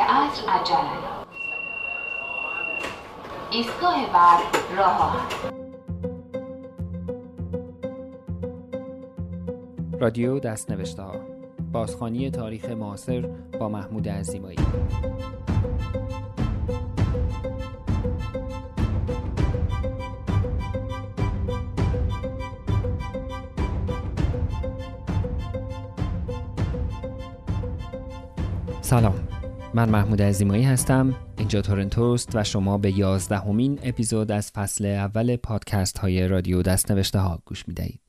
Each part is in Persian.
عصر عجله ایستگاه بعد راه. رادیو دست نوشته ها. بازخانی تاریخ معاصر با محمود عزیمایی. سلام. من محمود عزیمایی هستم اینجا تورنتوست و شما به یازدهمین اپیزود از فصل اول پادکست های رادیو دست نوشته ها گوش می دهید.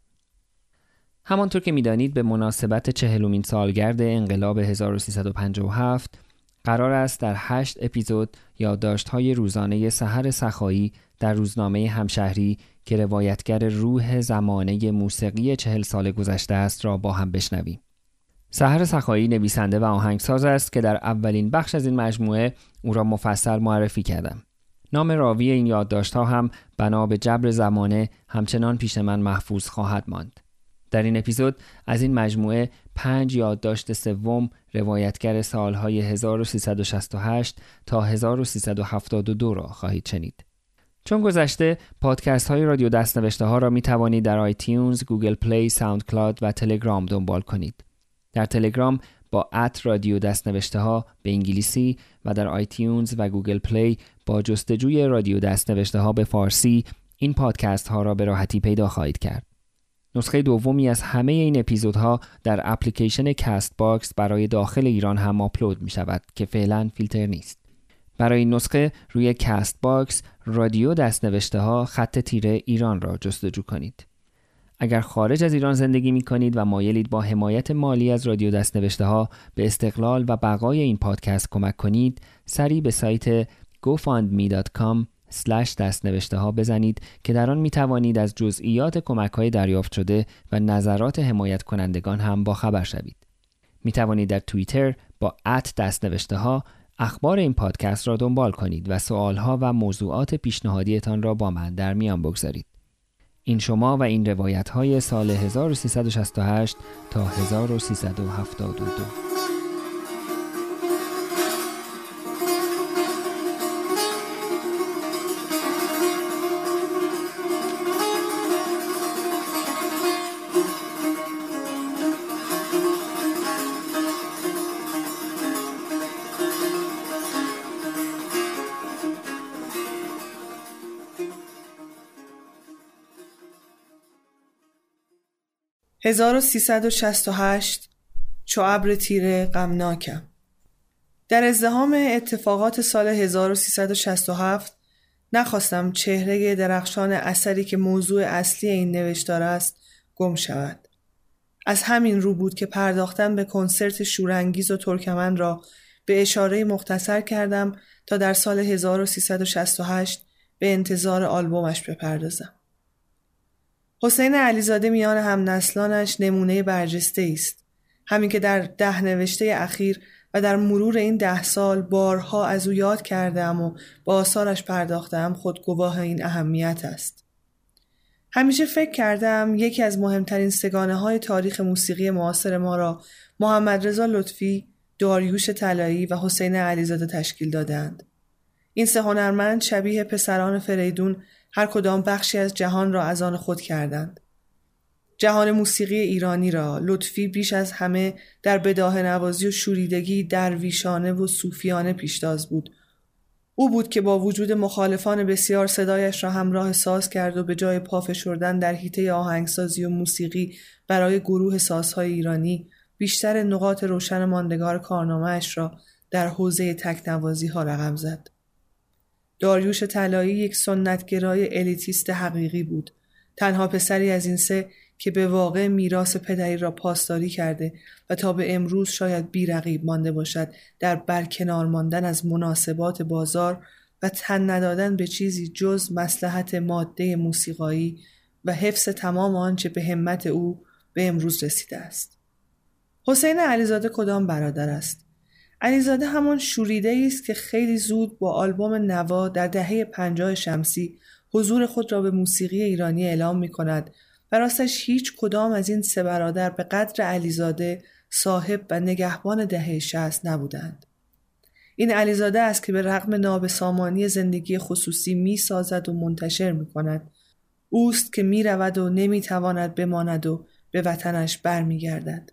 همانطور که می‌دانید به مناسبت چهلمین سالگرد انقلاب 1357 قرار است در هشت اپیزود های روزانه سحر سخایی در روزنامه همشهری که روایتگر روح زمانه موسیقی چهل سال گذشته است را با هم بشنویم. سحر سخایی نویسنده و آهنگساز است که در اولین بخش از این مجموعه او را مفصل معرفی کردم. نام راوی این یادداشت‌ها هم بنا به جبر زمانه همچنان پیش من محفوظ خواهد ماند. در این اپیزود از این مجموعه پنج یادداشت سوم روایتگر سالهای 1368 تا 1372 را خواهید شنید. چون گذشته پادکست های رادیو دستنوشته ها را می توانید در iTunes، Google Play، SoundCloud و تلگرام دنبال کنید. در تلگرام با at رادیو دستنوشته ها به انگلیسی و در iTunes و Google Play با جستجوی رادیو دستنوشته ها به فارسی این پادکست ها را به راحتی پیدا خواهید کرد. نسخه دومی از همه این اپیزودها در اپلیکیشن Castbox برای داخل ایران هم آپلود می شود که فعلا فیلتر نیست. برای این نسخه روی Castbox رادیو دستنوشته ها خط تیره ایران را جستجو کنید. اگر خارج از ایران زندگی می کنید و مایلید با حمایت مالی از رادیو دستنوشته ها به استقلال و بقای این پادکست کمک کنید سریع به سایت gofundme.com سلش دست نوشته ها بزنید که در آن می توانید از جزئیات کمک های دریافت شده و نظرات حمایت کنندگان هم با خبر شوید. می توانید در توییتر با ات دست نوشته ها اخبار این پادکست را دنبال کنید و سوال ها و موضوعات پیشنهادیتان را با من در میان بگذارید. این شما و این روایت های سال 1368 تا 1372 1368 چو ابر تیره غمناکم در ازدهام اتفاقات سال 1367 نخواستم چهره درخشان اثری که موضوع اصلی این نوشتار است گم شود. از همین رو بود که پرداختن به کنسرت شورانگیز و ترکمن را به اشاره مختصر کردم تا در سال 1368 به انتظار آلبومش بپردازم. حسین علیزاده میان هم نسلانش نمونه برجسته است. همین که در ده نوشته اخیر و در مرور این ده سال بارها از او یاد کردم و با آثارش پرداختم خود گواه این اهمیت است. همیشه فکر کردم یکی از مهمترین سگانه های تاریخ موسیقی معاصر ما را محمد رضا لطفی، داریوش طلایی و حسین علیزاده تشکیل دادند. این سه هنرمند شبیه پسران فریدون هر کدام بخشی از جهان را از آن خود کردند. جهان موسیقی ایرانی را لطفی بیش از همه در بداه نوازی و شوریدگی درویشانه و صوفیانه پیشتاز بود. او بود که با وجود مخالفان بسیار صدایش را همراه ساز کرد و به جای پا فشردن در حیطه آهنگسازی و موسیقی برای گروه سازهای ایرانی بیشتر نقاط روشن ماندگار کارنامهاش را در حوزه تکنوازی ها رقم زد. داریوش طلایی یک سنتگرای الیتیست حقیقی بود تنها پسری از این سه که به واقع میراث پدری را پاسداری کرده و تا به امروز شاید بیرقیب مانده باشد در برکنار ماندن از مناسبات بازار و تن ندادن به چیزی جز مسلحت ماده موسیقایی و حفظ تمام آنچه به همت او به امروز رسیده است. حسین علیزاده کدام برادر است؟ علیزاده همان شوریده است که خیلی زود با آلبوم نوا در دهه پنجاه شمسی حضور خود را به موسیقی ایرانی اعلام می کند و راستش هیچ کدام از این سه برادر به قدر علیزاده صاحب و نگهبان دهه شست نبودند. این علیزاده است که به رغم نابسامانی زندگی خصوصی می سازد و منتشر می کند. اوست که می رود و نمی تواند بماند و به وطنش برمیگردد.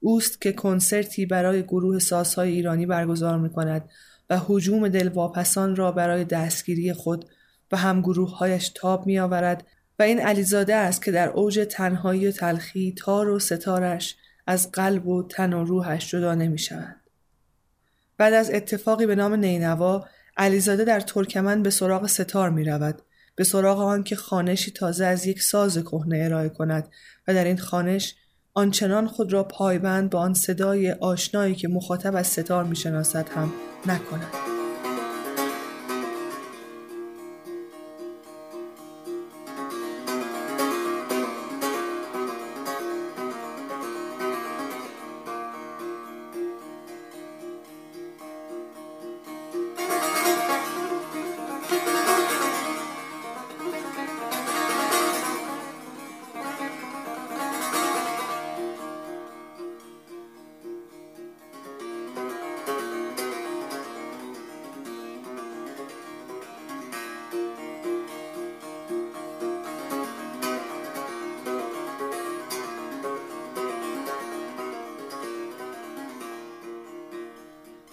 اوست که کنسرتی برای گروه سازهای ایرانی برگزار می کند و حجوم دلواپسان را برای دستگیری خود و همگروههایش تاب می آورد و این علیزاده است که در اوج تنهایی و تلخی تار و ستارش از قلب و تن و روحش جدا نمی شود. بعد از اتفاقی به نام نینوا علیزاده در ترکمن به سراغ ستار می رود به سراغ آن که خانشی تازه از یک ساز کهنه ارائه کند و در این خانش آنچنان خود را پایبند به آن صدای آشنایی که مخاطب از ستار می‌شناسد هم نکند.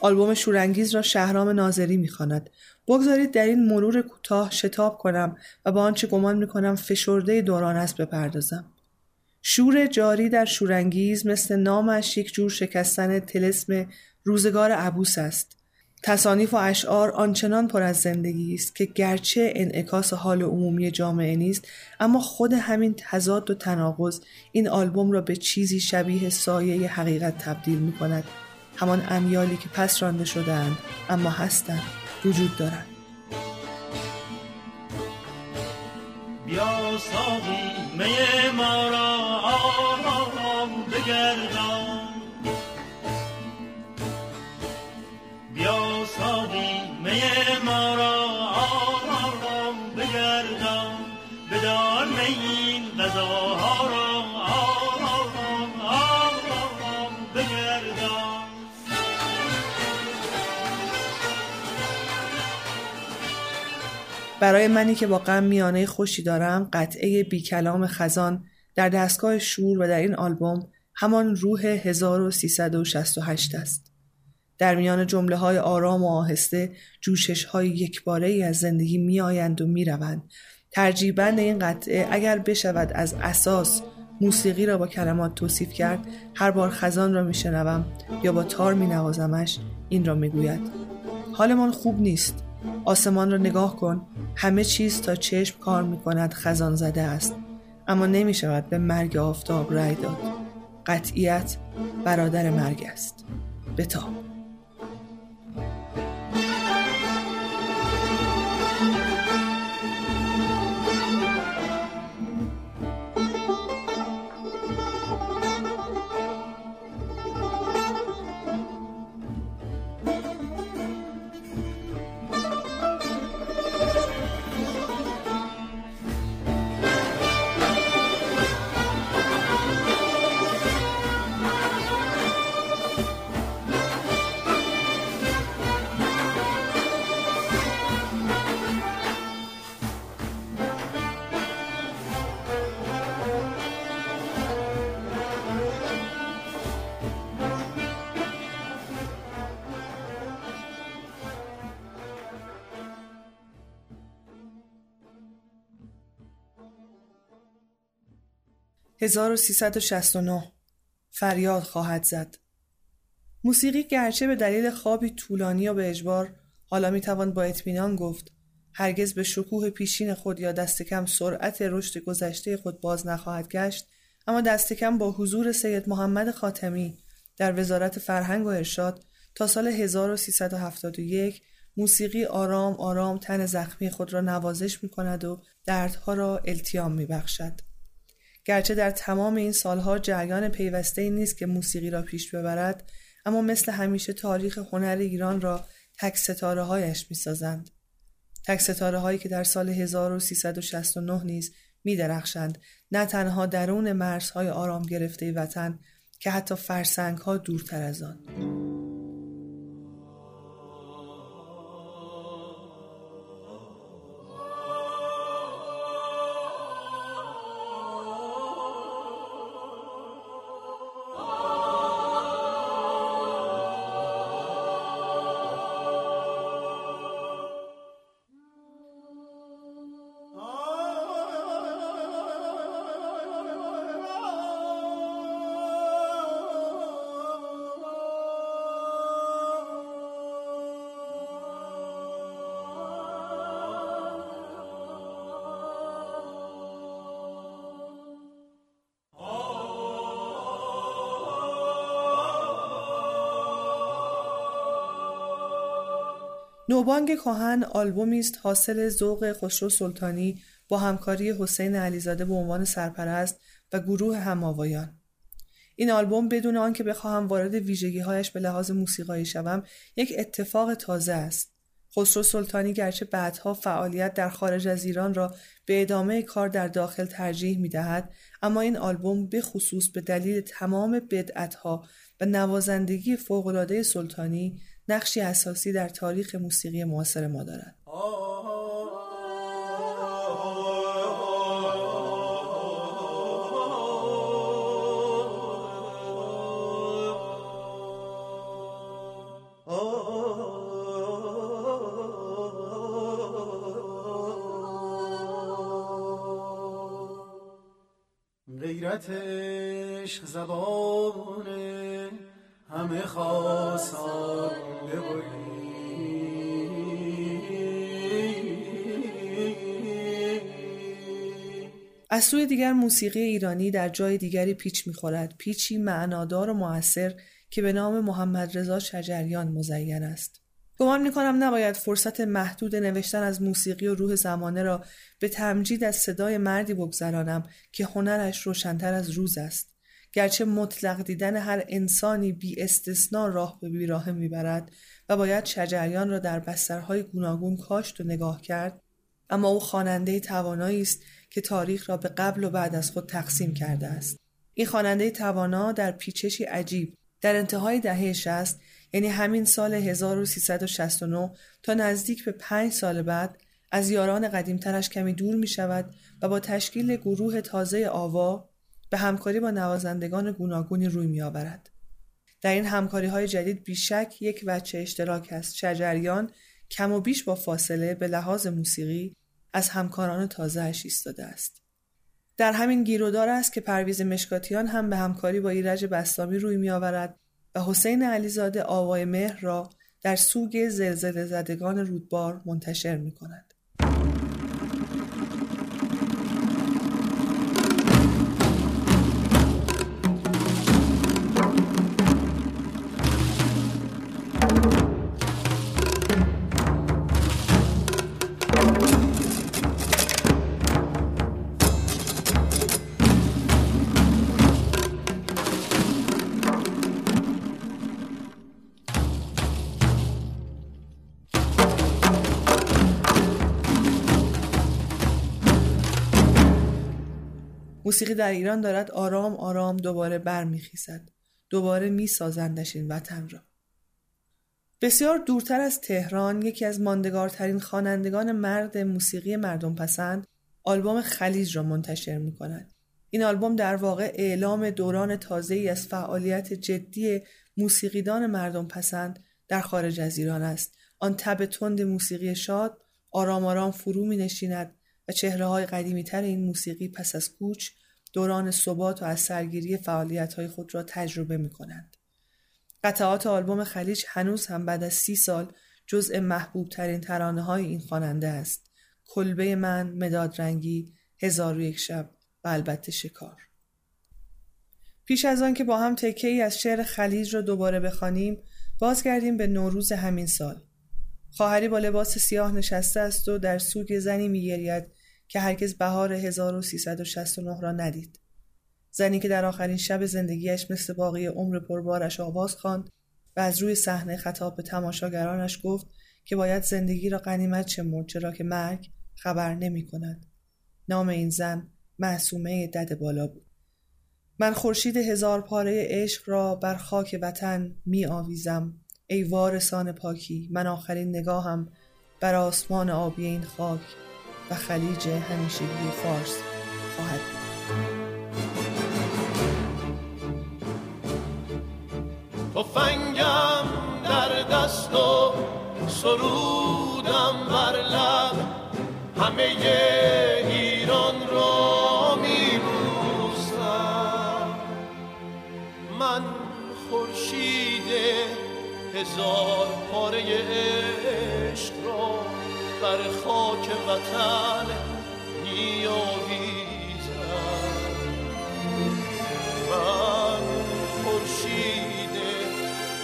آلبوم شورانگیز را شهرام ناظری می‌خواند. بگذارید در این مرور کوتاه شتاب کنم و با آنچه گمان می‌کنم فشرده دوران است بپردازم. شور جاری در شورانگیز مثل نامش یک جور شکستن تلسم روزگار عبوس است. تصانیف و اشعار آنچنان پر از زندگی است که گرچه انعکاس حال عمومی جامعه نیست اما خود همین تضاد و تناقض این آلبوم را به چیزی شبیه سایه حقیقت تبدیل می کند همان امیالی که پس رانده شدهاند اما هستند وجود دارند. بیا ساقی می ما را آرام بگردان. بیا ساقی می ما را آرام بگردان. بدار می این غذاها را برای منی که با غم میانه خوشی دارم قطعه بی کلام خزان در دستگاه شور و در این آلبوم همان روح 1368 است. در میان جمله های آرام و آهسته جوشش های یکباره ای از زندگی می آیند و می روند. ترجیبند این قطعه اگر بشود از اساس موسیقی را با کلمات توصیف کرد هر بار خزان را می شنوم یا با تار می نوازمش این را می گوید. حالمان خوب نیست آسمان را نگاه کن. همه چیز تا چشم کار می کند خزان زده است. اما نمی شود به مرگ آفتاب رای داد. قطعیت برادر مرگ است. بتاب. 1369 فریاد خواهد زد موسیقی گرچه به دلیل خوابی طولانی و به اجبار حالا می توان با اطمینان گفت هرگز به شکوه پیشین خود یا دست کم سرعت رشد گذشته خود باز نخواهد گشت اما دست کم با حضور سید محمد خاتمی در وزارت فرهنگ و ارشاد تا سال 1371 موسیقی آرام آرام تن زخمی خود را نوازش می کند و دردها را التیام می بخشد. گرچه در تمام این سالها جریان پیوسته ای نیست که موسیقی را پیش ببرد اما مثل همیشه تاریخ هنر ایران را تک ستاره هایش می سازند. تک ستاره هایی که در سال 1369 نیز می درخشند نه تنها درون مرزهای آرام گرفته وطن که حتی فرسنگ ها دورتر از آن. نوبانگ کهن آلبومی است حاصل ذوق خسرو سلطانی با همکاری حسین علیزاده به عنوان سرپرست و گروه هماوایان. این آلبوم بدون آنکه بخواهم وارد ویژگی هایش به لحاظ موسیقایی شوم یک اتفاق تازه است. خسرو سلطانی گرچه بعدها فعالیت در خارج از ایران را به ادامه کار در داخل ترجیح می دهد اما این آلبوم به خصوص به دلیل تمام بدعتها و نوازندگی فوقالعاده سلطانی نقشی اساسی در تاریخ موسیقی معاصر ما دارد. از سوی دیگر موسیقی ایرانی در جای دیگری پیچ می‌خورد. پیچی معنادار و موثر که به نام محمد رضا شجریان مزین است. گمان می‌کنم نباید فرصت محدود نوشتن از موسیقی و روح زمانه را به تمجید از صدای مردی بگذرانم که هنرش روشنتر از روز است. گرچه مطلق دیدن هر انسانی بی استثنا راه به بیراه می‌برد و باید شجریان را در بسترهای گوناگون کاشت و نگاه کرد اما او خواننده توانایی است که تاریخ را به قبل و بعد از خود تقسیم کرده است این خواننده توانا در پیچشی عجیب در انتهای دهه 60 یعنی همین سال 1369 تا نزدیک به پنج سال بعد از یاران قدیمترش کمی دور می شود و با تشکیل گروه تازه آوا به همکاری با نوازندگان گوناگونی روی می آورد. در این همکاری های جدید بیشک یک وچه اشتراک است شجریان کم و بیش با فاصله به لحاظ موسیقی از همکاران تازه اش ایستاده است. در همین گیرودار است که پرویز مشکاتیان هم به همکاری با ایرج بستامی روی می آورد و حسین علیزاده آوای مهر را در سوگ زلزله زدگان رودبار منتشر می کند. موسیقی در ایران دارد آرام آرام دوباره برمیخیزد دوباره میسازندش این وطن را بسیار دورتر از تهران یکی از ماندگارترین خوانندگان مرد موسیقی مردم پسند آلبوم خلیج را منتشر می کند. این آلبوم در واقع اعلام دوران تازه ای از فعالیت جدی موسیقیدان مردم پسند در خارج از ایران است. آن تب تند موسیقی شاد آرام آرام فرو می نشیند و چهره های قدیمی تر این موسیقی پس از کوچ دوران ثبات و از سرگیری فعالیت های خود را تجربه می کنند. قطعات آلبوم خلیج هنوز هم بعد از سی سال جزء محبوب ترین ترانه های این خواننده است. کلبه من، مداد رنگی، هزار و یک شب و البته شکار. پیش از آن که با هم تکه ای از شعر خلیج را دوباره بخوانیم، بازگردیم به نوروز همین سال. خواهری با لباس سیاه نشسته است و در سوگ زنی میگرید که هرگز بهار 1369 را ندید. زنی که در آخرین شب زندگیش مثل باقی عمر پربارش آواز خواند و از روی صحنه خطاب به تماشاگرانش گفت که باید زندگی را غنیمت شمرد چرا که مرگ خبر نمی کند. نام این زن معصومه دد بالا بود. من خورشید هزار پاره عشق را بر خاک وطن می آویزم ای وارثان پاکی من آخرین نگاهم بر آسمان آبی این خاک و خلیج همیشگی فارس خواهد تفنگم در دست و سرودم بر لب. همه هزار پاره عشق را بر خاک وطن میآویزم. من خورشید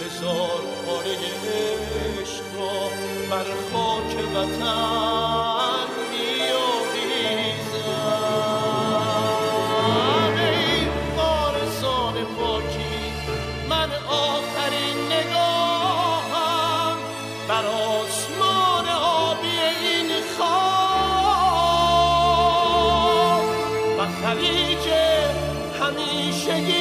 هزار پاره عشق را بر خاک وطن همیشگی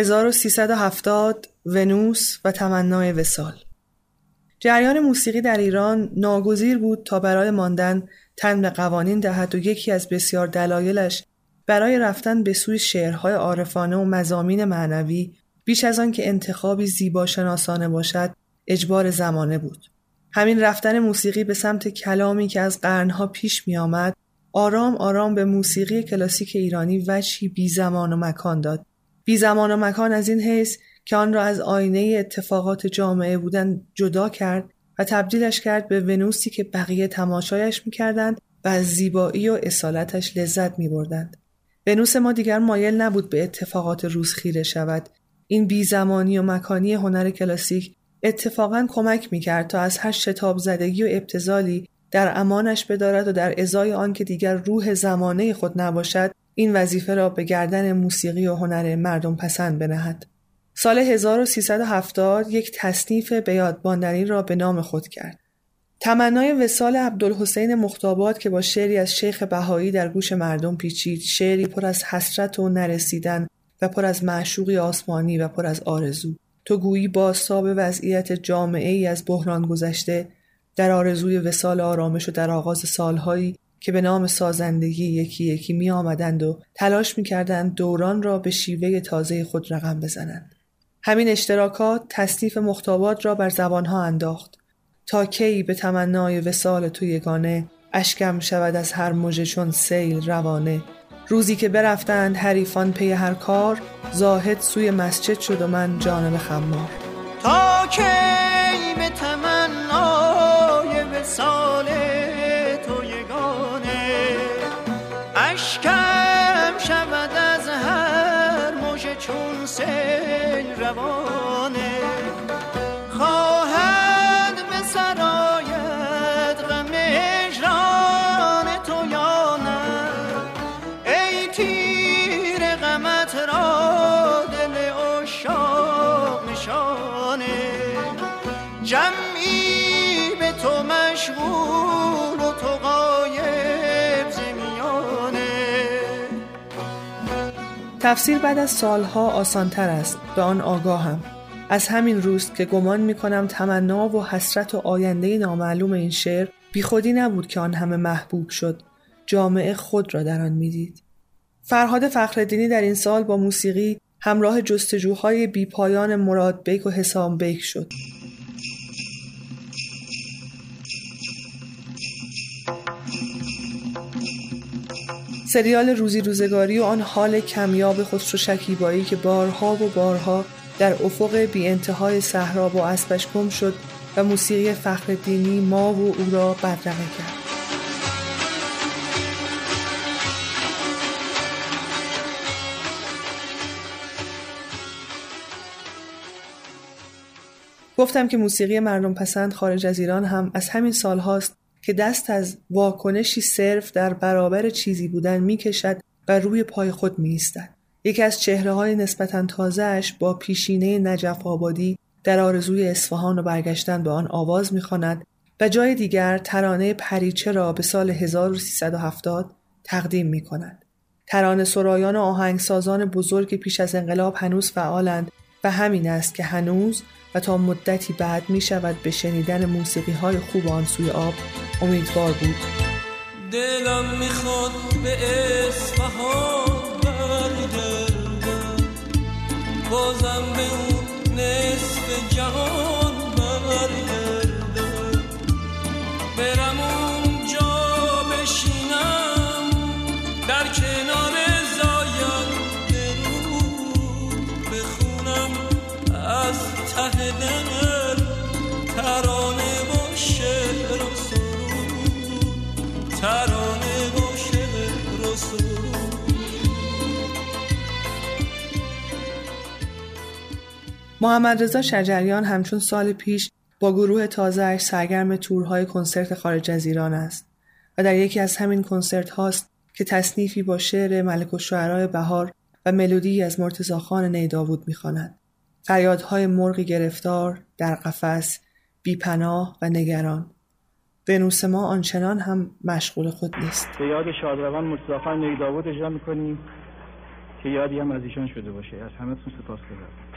«1370 ونوس و تمنای وسال جریان موسیقی در ایران ناگزیر بود تا برای ماندن تن به قوانین دهد و یکی از بسیار دلایلش برای رفتن به سوی شعرهای عارفانه و مزامین معنوی بیش از آن که انتخابی زیبا شناسانه باشد اجبار زمانه بود. همین رفتن موسیقی به سمت کلامی که از قرنها پیش می آمد آرام آرام به موسیقی کلاسیک ایرانی وجهی بی زمان و مکان داد. بی زمان و مکان از این حیث که آن را از آینه اتفاقات جامعه بودن جدا کرد و تبدیلش کرد به ونوسی که بقیه تماشایش می‌کردند و از زیبایی و اصالتش لذت میبردند. ونوس ما دیگر مایل نبود به اتفاقات روز خیره شود. این بی زمانی و مکانی هنر کلاسیک اتفاقا کمک می‌کرد تا از هر شتاب زدگی و ابتزالی در امانش بدارد و در ازای آن که دیگر روح زمانه خود نباشد این وظیفه را به گردن موسیقی و هنر مردم پسند بنهد. سال 1370 یک تصنیف به ماندنی را به نام خود کرد. تمنای وسال عبدالحسین مختابات که با شعری از شیخ بهایی در گوش مردم پیچید شعری پر از حسرت و نرسیدن و پر از معشوقی آسمانی و پر از آرزو تو گویی بازتاب وضعیت جامعه ای از بحران گذشته در آرزوی وسال آرامش و در آغاز سالهایی که به نام سازندگی یکی یکی می آمدند و تلاش می کردند دوران را به شیوه تازه خود رقم بزنند. همین اشتراکات تصنیف مختابات را بر زبانها انداخت. تا کی به تمنای وسال تو یگانه اشکم شود از هر مژه چون سیل روانه. روزی که برفتند حریفان پی هر کار زاهد سوی مسجد شد و من جانب خمار. تا کی به تمنای وسال مشغول و تو غایب ز میانه تفسیر بعد از سالها آسانتر است. به آن آگاهم. از همین روز که گمان می کنم تمنا و حسرت و آینده نامعلوم این شعر بیخودی نبود که آن همه محبوب شد. جامعه خود را در آن می‌دید. فرهاد فخردینی در این سال با موسیقی همراه جستجوهای بیپایان مراد بیک و حسام بیک شد. سریال روزی روزگاری و آن حال کمیاب خسرو شکیبایی که بارها و بارها در افق بی انتهای صحرا با اسبش گم شد و موسیقی فخردینی ما و او را بدرقه کرد. گفتم که موسیقی مردم پسند خارج از ایران هم از همین سال هاست که دست از واکنشی صرف در برابر چیزی بودن می کشد و روی پای خود می ایستد. یکی از چهره های نسبتا تازهش با پیشینه نجف آبادی در آرزوی اصفهان و برگشتن به آن آواز می و جای دیگر ترانه پریچه را به سال 1370 تقدیم می کند. ترانه سرایان و آهنگسازان بزرگ پیش از انقلاب هنوز فعالند و همین است که هنوز و تا مدتی بعد می شود به شنیدن موسیقی های خوب آن سوی آب امیدوار بود. دلم می‌خواد به اصفهان برگردم. بازم به اون نصف جهان برگردم. برم اونجا بشینم در کنار زایان درو بخونم از ته ترانه رسول محمد رضا شجریان همچون سال پیش با گروه تازهش سرگرم تورهای کنسرت خارج از ایران است و در یکی از همین کنسرت هاست که تصنیفی با شعر ملک و شعرهای بهار و ملودی از مرتزاخان نیداود می می‌خواند. فریادهای مرغی گرفتار در قفس بیپناه و نگران ونوس ما آنچنان هم مشغول خود نیست. به یاد شادروان مرتضاخان نیداوود اجرا می‌کنیم که یادی هم از ایشان شده باشه. از همتون سپاس گذارم.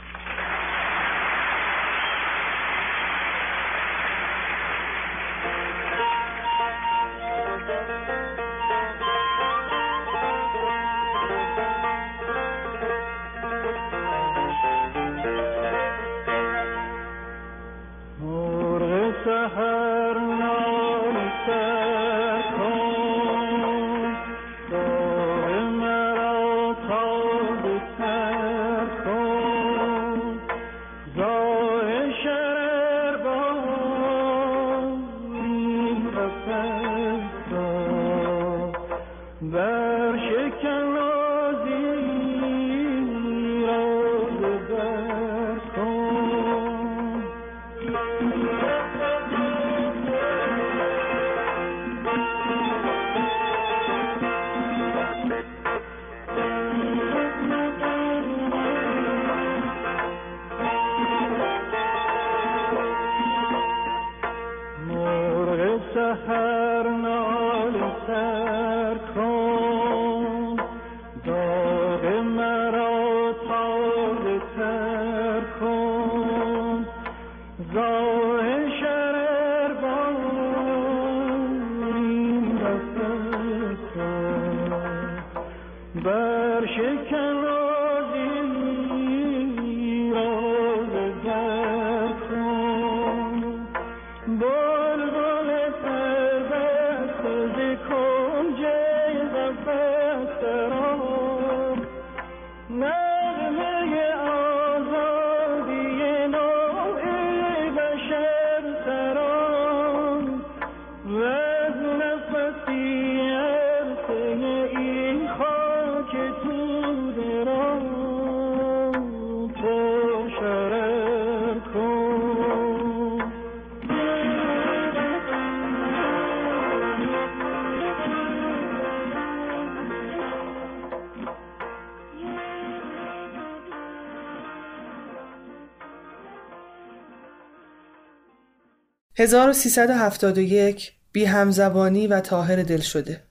«1371 بی همزبانی و تاهر دل شده»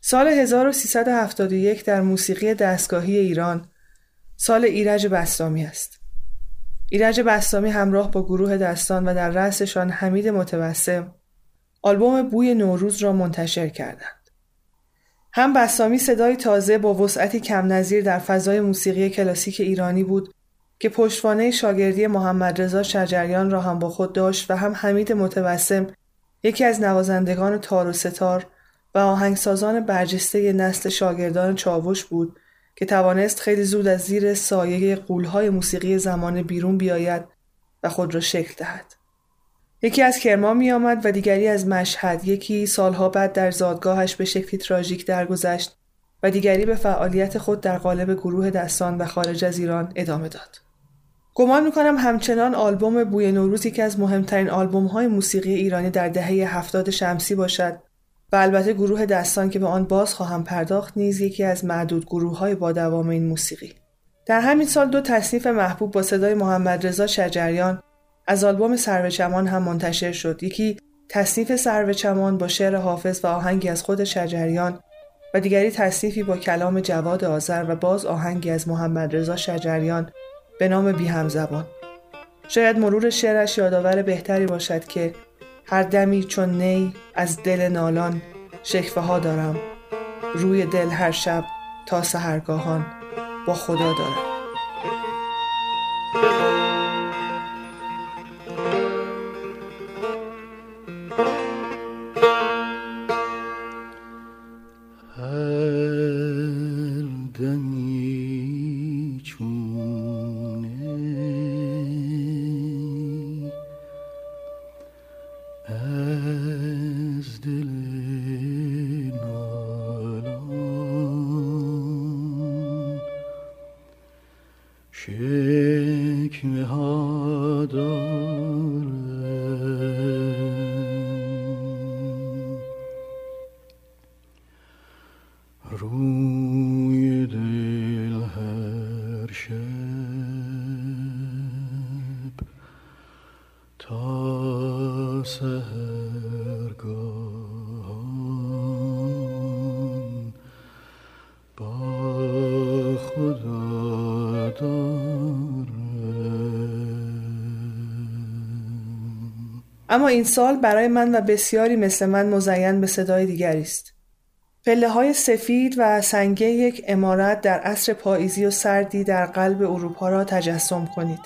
سال 1371 در موسیقی دستگاهی ایران سال ایرج بستامی است. ایرج بستامی همراه با گروه دستان و در رأسشان حمید متوسم آلبوم بوی نوروز را منتشر کردند. هم بستامی صدای تازه با وسعتی کم نظیر در فضای موسیقی کلاسیک ایرانی بود که پشتوانه شاگردی محمد رضا شجریان را هم با خود داشت و هم حمید متوسم یکی از نوازندگان تار و ستار و آهنگسازان برجسته نسل شاگردان چاوش بود که توانست خیلی زود از زیر سایه قولهای موسیقی زمان بیرون بیاید و خود را شکل دهد. یکی از کرمان می آمد و دیگری از مشهد یکی سالها بعد در زادگاهش به شکلی تراژیک درگذشت و دیگری به فعالیت خود در قالب گروه دستان و خارج از ایران ادامه داد. گمان می‌کنم همچنان آلبوم بوی نوروز یکی از مهمترین آلبوم های موسیقی ایرانی در دهه هفتاد شمسی باشد و البته گروه دستان که به آن باز خواهم پرداخت نیز یکی از معدود گروه های با دوام این موسیقی. در همین سال دو تصنیف محبوب با صدای محمد رضا شجریان از آلبوم سرو چمان هم منتشر شد. یکی تصنیف سرو چمان با شعر حافظ و آهنگی از خود شجریان و دیگری تصنیفی با کلام جواد آذر و باز آهنگی از محمد رضا شجریان به نام بی همزبان. شاید مرور شعرش یادآور بهتری باشد که هر دمی چون نی از دل نالان شکفه ها دارم روی دل هر شب تا سهرگاهان با خدا دارم این سال برای من و بسیاری مثل من مزین به صدای دیگری است. پله های سفید و سنگه یک امارت در عصر پاییزی و سردی در قلب اروپا را تجسم کنید.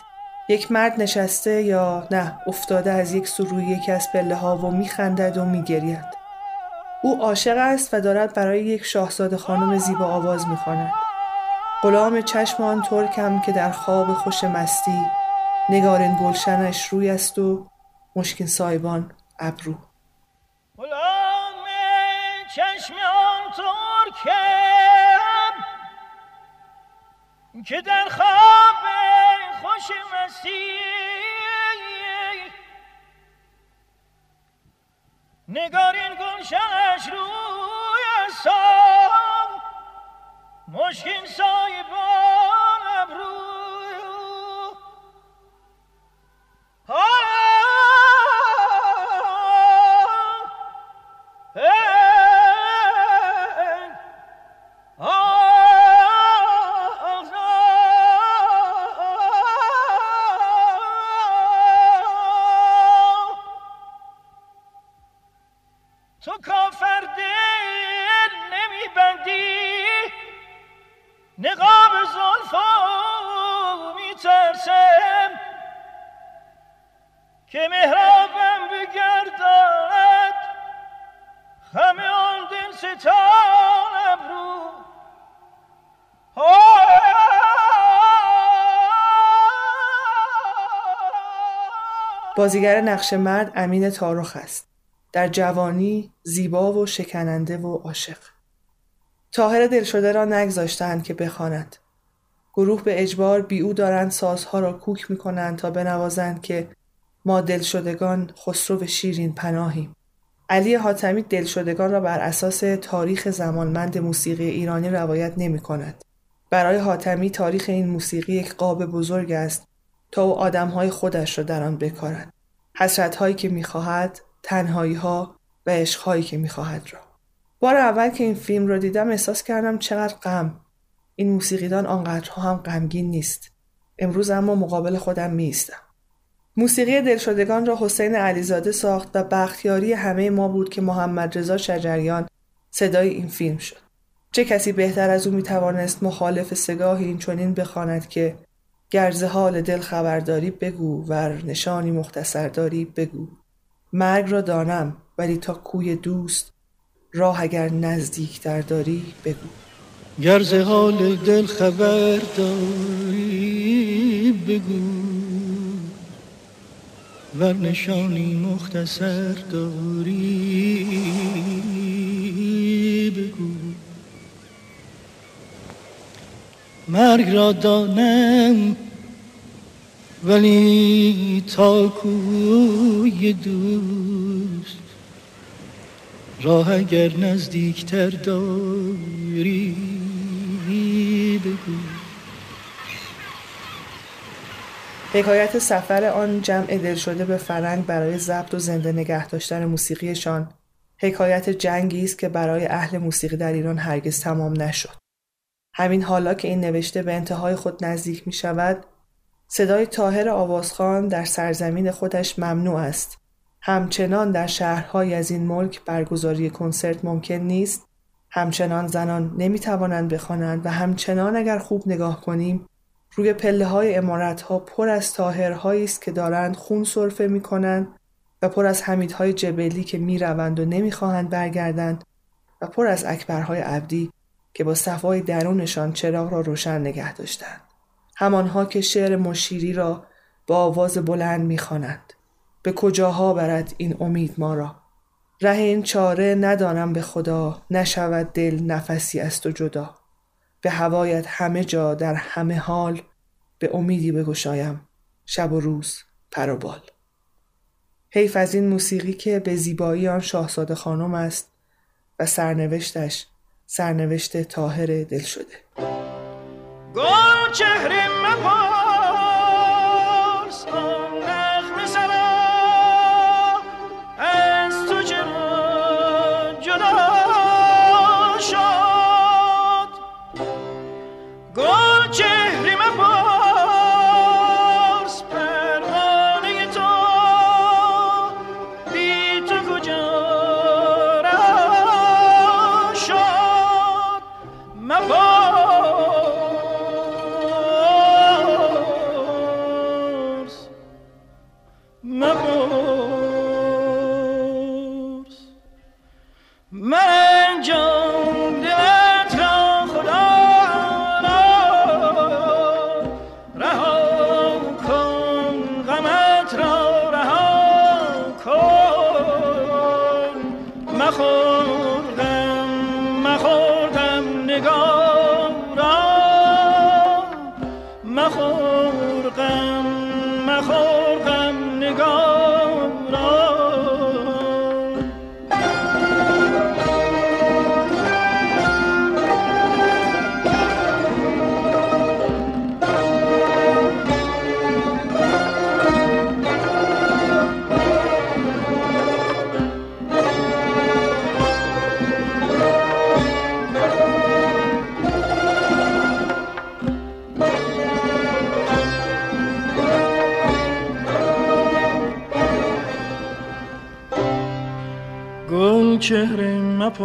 یک مرد نشسته یا نه افتاده از یک سو روی یکی از پله ها و میخندد و میگرید. او عاشق است و دارد برای یک شاهزاده خانم زیبا آواز می‌خواند. غلام چشم آن ترکم که در خواب خوش مستی نگارین گلشنش روی است و مشکین سایبان ابرو. غلام ترکم که در خواب خوش مستی نگارین گلشنش روی سام مشکین سایبان ابرو. تو بگرداند آن دل بازیگر نقش مرد امین تارخ است. در جوانی زیبا و شکننده و عاشق. تاهر دلشده را نگذاشتند که بخواند. گروه به اجبار بی او دارند سازها را کوک می کنند تا بنوازند که ما دلشدگان خسرو شیرین پناهیم. علی حاتمی دلشدگان را بر اساس تاریخ زمانمند موسیقی ایرانی روایت نمی کند. برای حاتمی تاریخ این موسیقی یک قاب بزرگ است تا او آدمهای خودش را در آن بکارد. حسرتهایی که می‌خواهد، تنهایی ها و عشقهایی که می‌خواهد را. بار اول که این فیلم را دیدم احساس کردم چقدر غم. این موسیقیدان آنقدرها هم غمگین نیست. امروز اما مقابل خودم میایستم. موسیقی دلشدگان را حسین علیزاده ساخت و بختیاری همه ما بود که محمد رضا شجریان صدای این فیلم شد. چه کسی بهتر از او می‌توانست مخالف سگاهی این چنین بخواند که گرز حال دل خبرداری بگو ور نشانی مختصر داری بگو. مرگ را دانم ولی تا کوی دوست راه اگر نزدیکتر داری بگو. گر ز حال دل خبر داری بگو. ور نشانی مختصر داری بگو. مرگ را دانم ولی تا کوی دوست. راه اگر نزدیکتر داری. بگو. حکایت سفر آن جمع دل شده به فرنگ برای ضبط و زنده نگه داشتن موسیقیشان حکایت جنگی است که برای اهل موسیقی در ایران هرگز تمام نشد. همین حالا که این نوشته به انتهای خود نزدیک می شود صدای تاهر آوازخان در سرزمین خودش ممنوع است. همچنان در شهرهای از این ملک برگزاری کنسرت ممکن نیست. همچنان زنان نمی توانند بخوانند و همچنان اگر خوب نگاه کنیم روی پله های امارت ها پر از تاهرهایی است که دارند خون سرفه می کنند و پر از حمیدهای جبلی که می روند و نمی خواهند برگردند و پر از اکبرهای عبدی که با صفای درونشان چراغ را روشن نگه داشتند. همانها که شعر مشیری را با آواز بلند می‌خوانند. به کجاها برد این امید ما را؟ ره این چاره ندانم به خدا نشود دل نفسی است و جدا. به هوایت همه جا در همه حال به امیدی بگشایم. شب و روز پر و بال. حیف از این موسیقی که به زیبایی آن شاهزاده خانم است و سرنوشتش سرنوشت تاهر دل شده گل چهره مپرس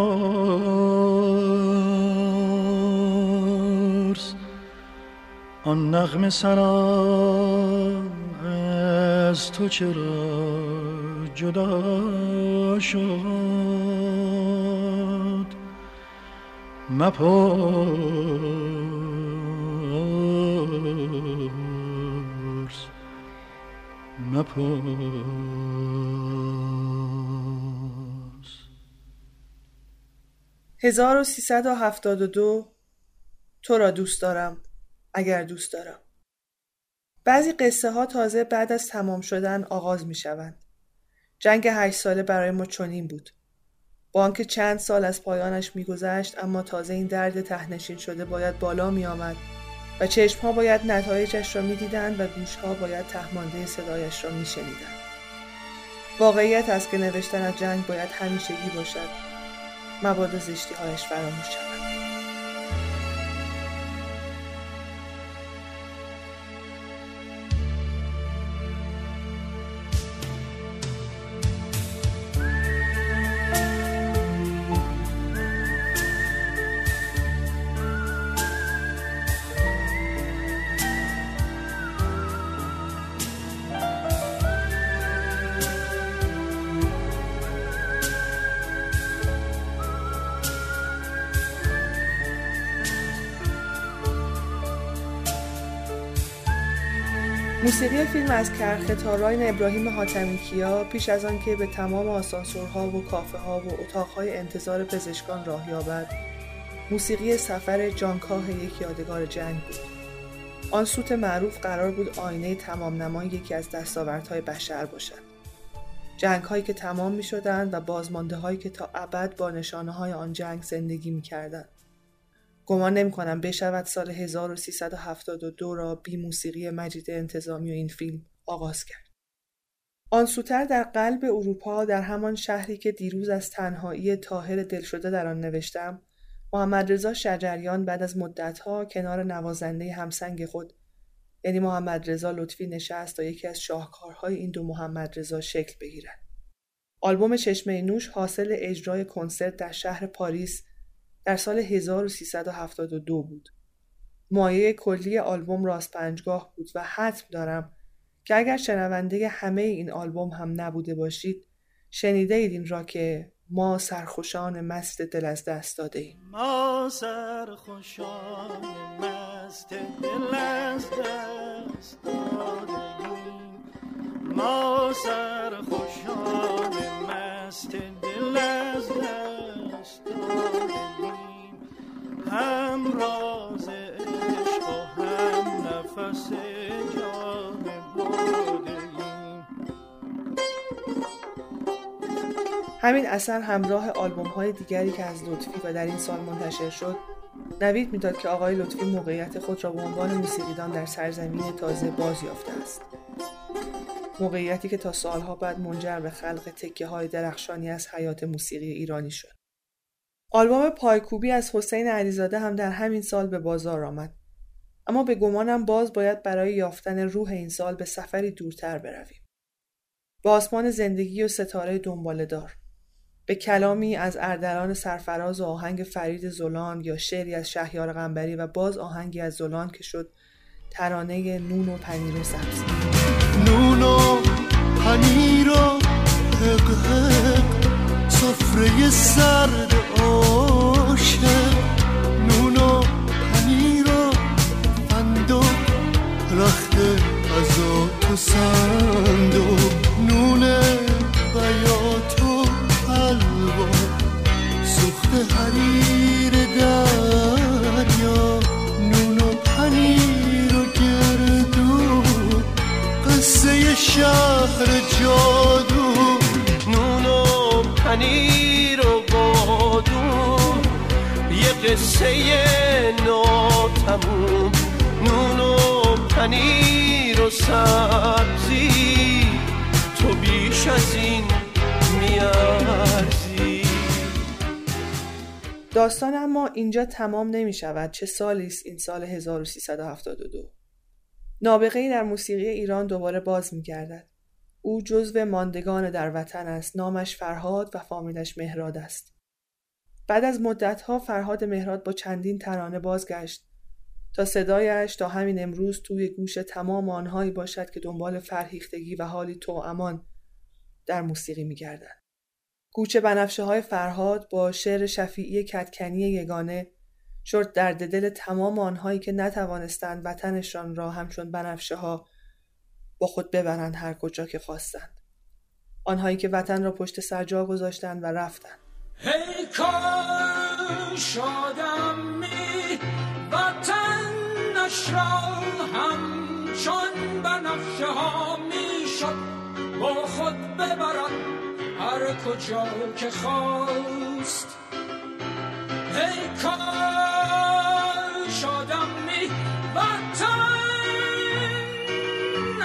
آن نغمه سرا از تو چرا جدا شد؟ مپرس مپرس 1372 تو را دوست دارم اگر دوست دارم بعضی قصه ها تازه بعد از تمام شدن آغاز می شوند. جنگ هشت ساله برای ما چنین بود. با آنکه چند سال از پایانش میگذشت اما تازه این درد تهنشین شده باید بالا می آمد و چشم ها باید نتایجش را می دیدند و گوش ها باید تهمانده صدایش را می شنیدند. واقعیت است که نوشتن از جنگ باید همیشگی باشد مبادا زشتی هایش فراموش شود. فیلم از کرخه تاراین ابراهیم حاتمی کیا پیش از آنکه به تمام آسانسورها و کافه ها و اتاقهای انتظار پزشکان راه یابد موسیقی سفر جانکاه یک یادگار جنگ بود آن سوت معروف قرار بود آینه تمام نمای یکی از دستاوردهای بشر باشد جنگ هایی که تمام می شدند و بازمانده هایی که تا ابد با نشانه های آن جنگ زندگی می کردند. گمان نمی کنم بشود سال 1372 را بی موسیقی مجید انتظامی و این فیلم آغاز کرد. آن سوتر در قلب اروپا در همان شهری که دیروز از تنهایی تاهر دل شده در آن نوشتم محمد رضا شجریان بعد از مدتها کنار نوازنده همسنگ خود یعنی محمد رضا لطفی نشست تا یکی از شاهکارهای این دو محمد رضا شکل بگیرد. آلبوم چشمه نوش حاصل اجرای کنسرت در شهر پاریس در سال 1372 بود. مایه کلی آلبوم راست پنجگاه بود و حتم دارم که اگر شنونده همه این آلبوم هم نبوده باشید شنیده اید این را که ما سرخوشان مست دل از دست داده ایم. ما سرخوشان مست دل از دست دادیم ما سرخوشان مست دل از دست دادیم هم راز عشق و هم نفس جان بردیم همین اثر همراه آلبوم های دیگری که از لطفی و در این سال منتشر شد نوید می‌داد که آقای لطفی موقعیت خود را به عنوان موسیقیدان در سرزمین تازه باز یافته است. موقعیتی که تا سالها بعد منجر به خلق تکه های درخشانی از حیات موسیقی ایرانی شد. آلبوم پایکوبی از حسین علیزاده هم در همین سال به بازار آمد. اما به گمانم باز باید برای یافتن روح این سال به سفری دورتر برویم. به آسمان زندگی و ستاره دنباله دار. به کلامی از اردلان سرفراز و آهنگ فرید زولان یا شعری از شهیار غنبری و باز آهنگی از زولان که شد ترانه نون و پنیر و سبزی نون و پنیر و سفره سرد عاشق نون و پنیر و فندق رخت غذا تو صندوق نون بیات و حلوا سوخت حریر دریا نون و پنیر و گردو قصه شهر و پنیر و بادو یه قصه ناتموم نون و پنیر و سبزی. تو بیش از این میارزی. داستان اما اینجا تمام نمی شود چه سالی است این سال 1372 نابغه در موسیقی ایران دوباره باز می گردد. او جزو ماندگان در وطن است. نامش فرهاد و فامیلش مهراد است. بعد از مدتها فرهاد مهراد با چندین ترانه بازگشت. تا صدایش تا همین امروز توی گوش تمام آنهایی باشد که دنبال فرهیختگی و حالی تو امان در موسیقی میگردند کوچه بنفشه های فرهاد با شعر شفیعی کتکنی یگانه شد درد دل تمام آنهایی که نتوانستند وطنشان را همچون بنفشه ها با خود ببرند هر کجا که خواستند. آنهایی که وطن را پشت سر جا گذاشتند و رفتند. ای کاش آدمی وطنش را همچون بنفشه ها می‌شد با خود ببرد هر کجا که خواست. ای کاش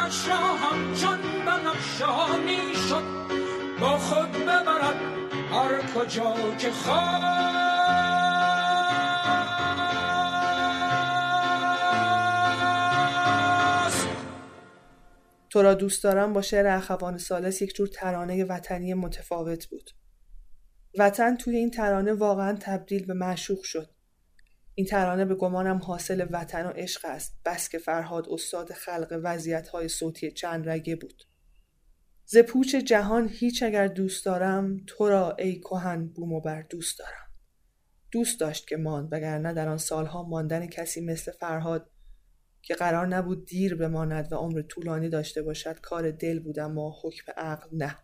را همچون بنفشه ها می‌شد با خود ببرد هر کجا که خواست. تو را دوست دارم با شعر اخوان سالس یک جور ترانه وطنی متفاوت بود. وطن توی این ترانه واقعا تبدیل به معشوق شد. این ترانه به گمانم حاصل وطن و عشق است. بس که فرهاد استاد خلق وضعیت های صوتی چند رگه بود. ز پوچ جهان هیچ اگر دوست دارم تو را ای کهن بوم و بر دوست دارم. دوست داشت که ماند وگرنه در آن سالها ماندن کسی مثل فرهاد که قرار نبود دیر بماند و عمر طولانی داشته باشد کار دل بود اما حکم عقل نه.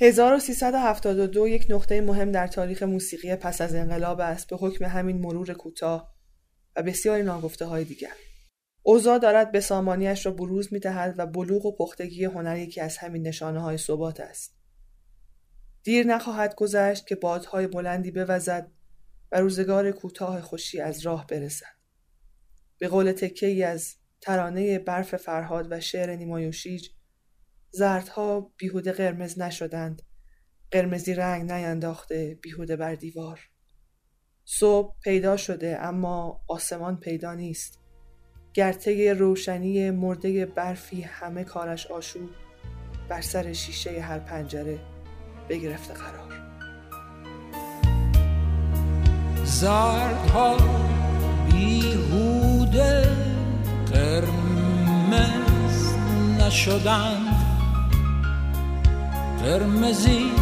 1372 یک نقطه مهم در تاریخ موسیقی پس از انقلاب است به حکم همین مرور کوتاه و بسیاری ناگفته های دیگر اوضاع دارد به سامانیش را بروز می دهد و بلوغ و پختگی هنر یکی از همین نشانه های ثبات است. دیر نخواهد گذشت که بادهای بلندی بوزد و روزگار کوتاه خوشی از راه برسد. به قول تکه از ترانه برف فرهاد و شعر نیمایوشیج زردها بیهوده قرمز نشدند. قرمزی رنگ نینداخته بیهوده بر دیوار. صبح پیدا شده اما آسمان پیدا نیست. گرته روشنی مرده برفی همه کارش آشوب بر سر شیشه هر پنجره بگرفته قرار. زردها بیهوده قرمز نشدند. قرمزی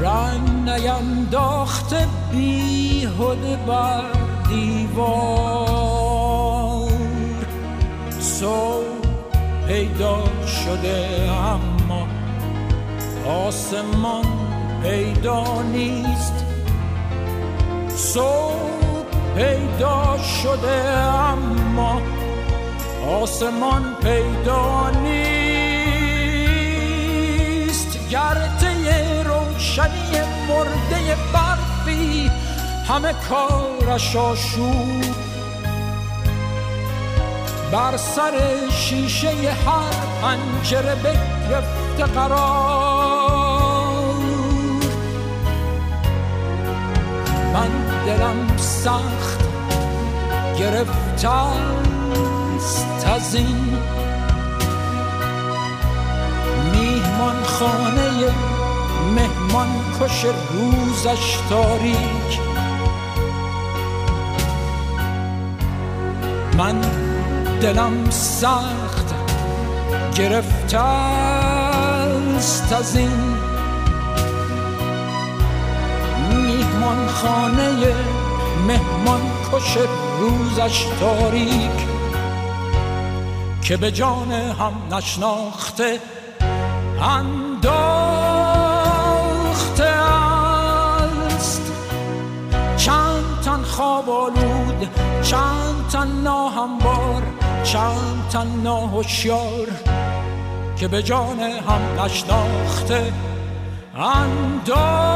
رنگ نینداخته بیهوده بر دیوار. صبح پیدا شده اما آسمان پیدا نیست. صبح پیدا شده اما آسمان پیدا نیست. روشن روشنی مرده برفی همه کارش آشود بر سر شیشه هر پنجره بگرفته قرار. من دلم سخت گرفته است از این خانه مهمان کش روزش تاریک. من دلم سخت گرفته است از این میهمان خانه مهمان کش روزش تاریک که به جان هم نشناخته انداخته است. چند تن خواب آلود چند تن ناهموار چند تن ناهوشیار که به جان هم نشناخته انداخته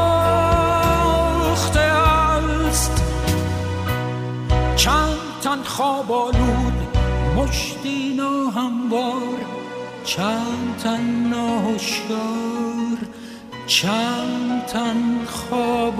است. چند تن خواب آلود مشتی ناهموار چند تن ناهوشیار چند تن خواب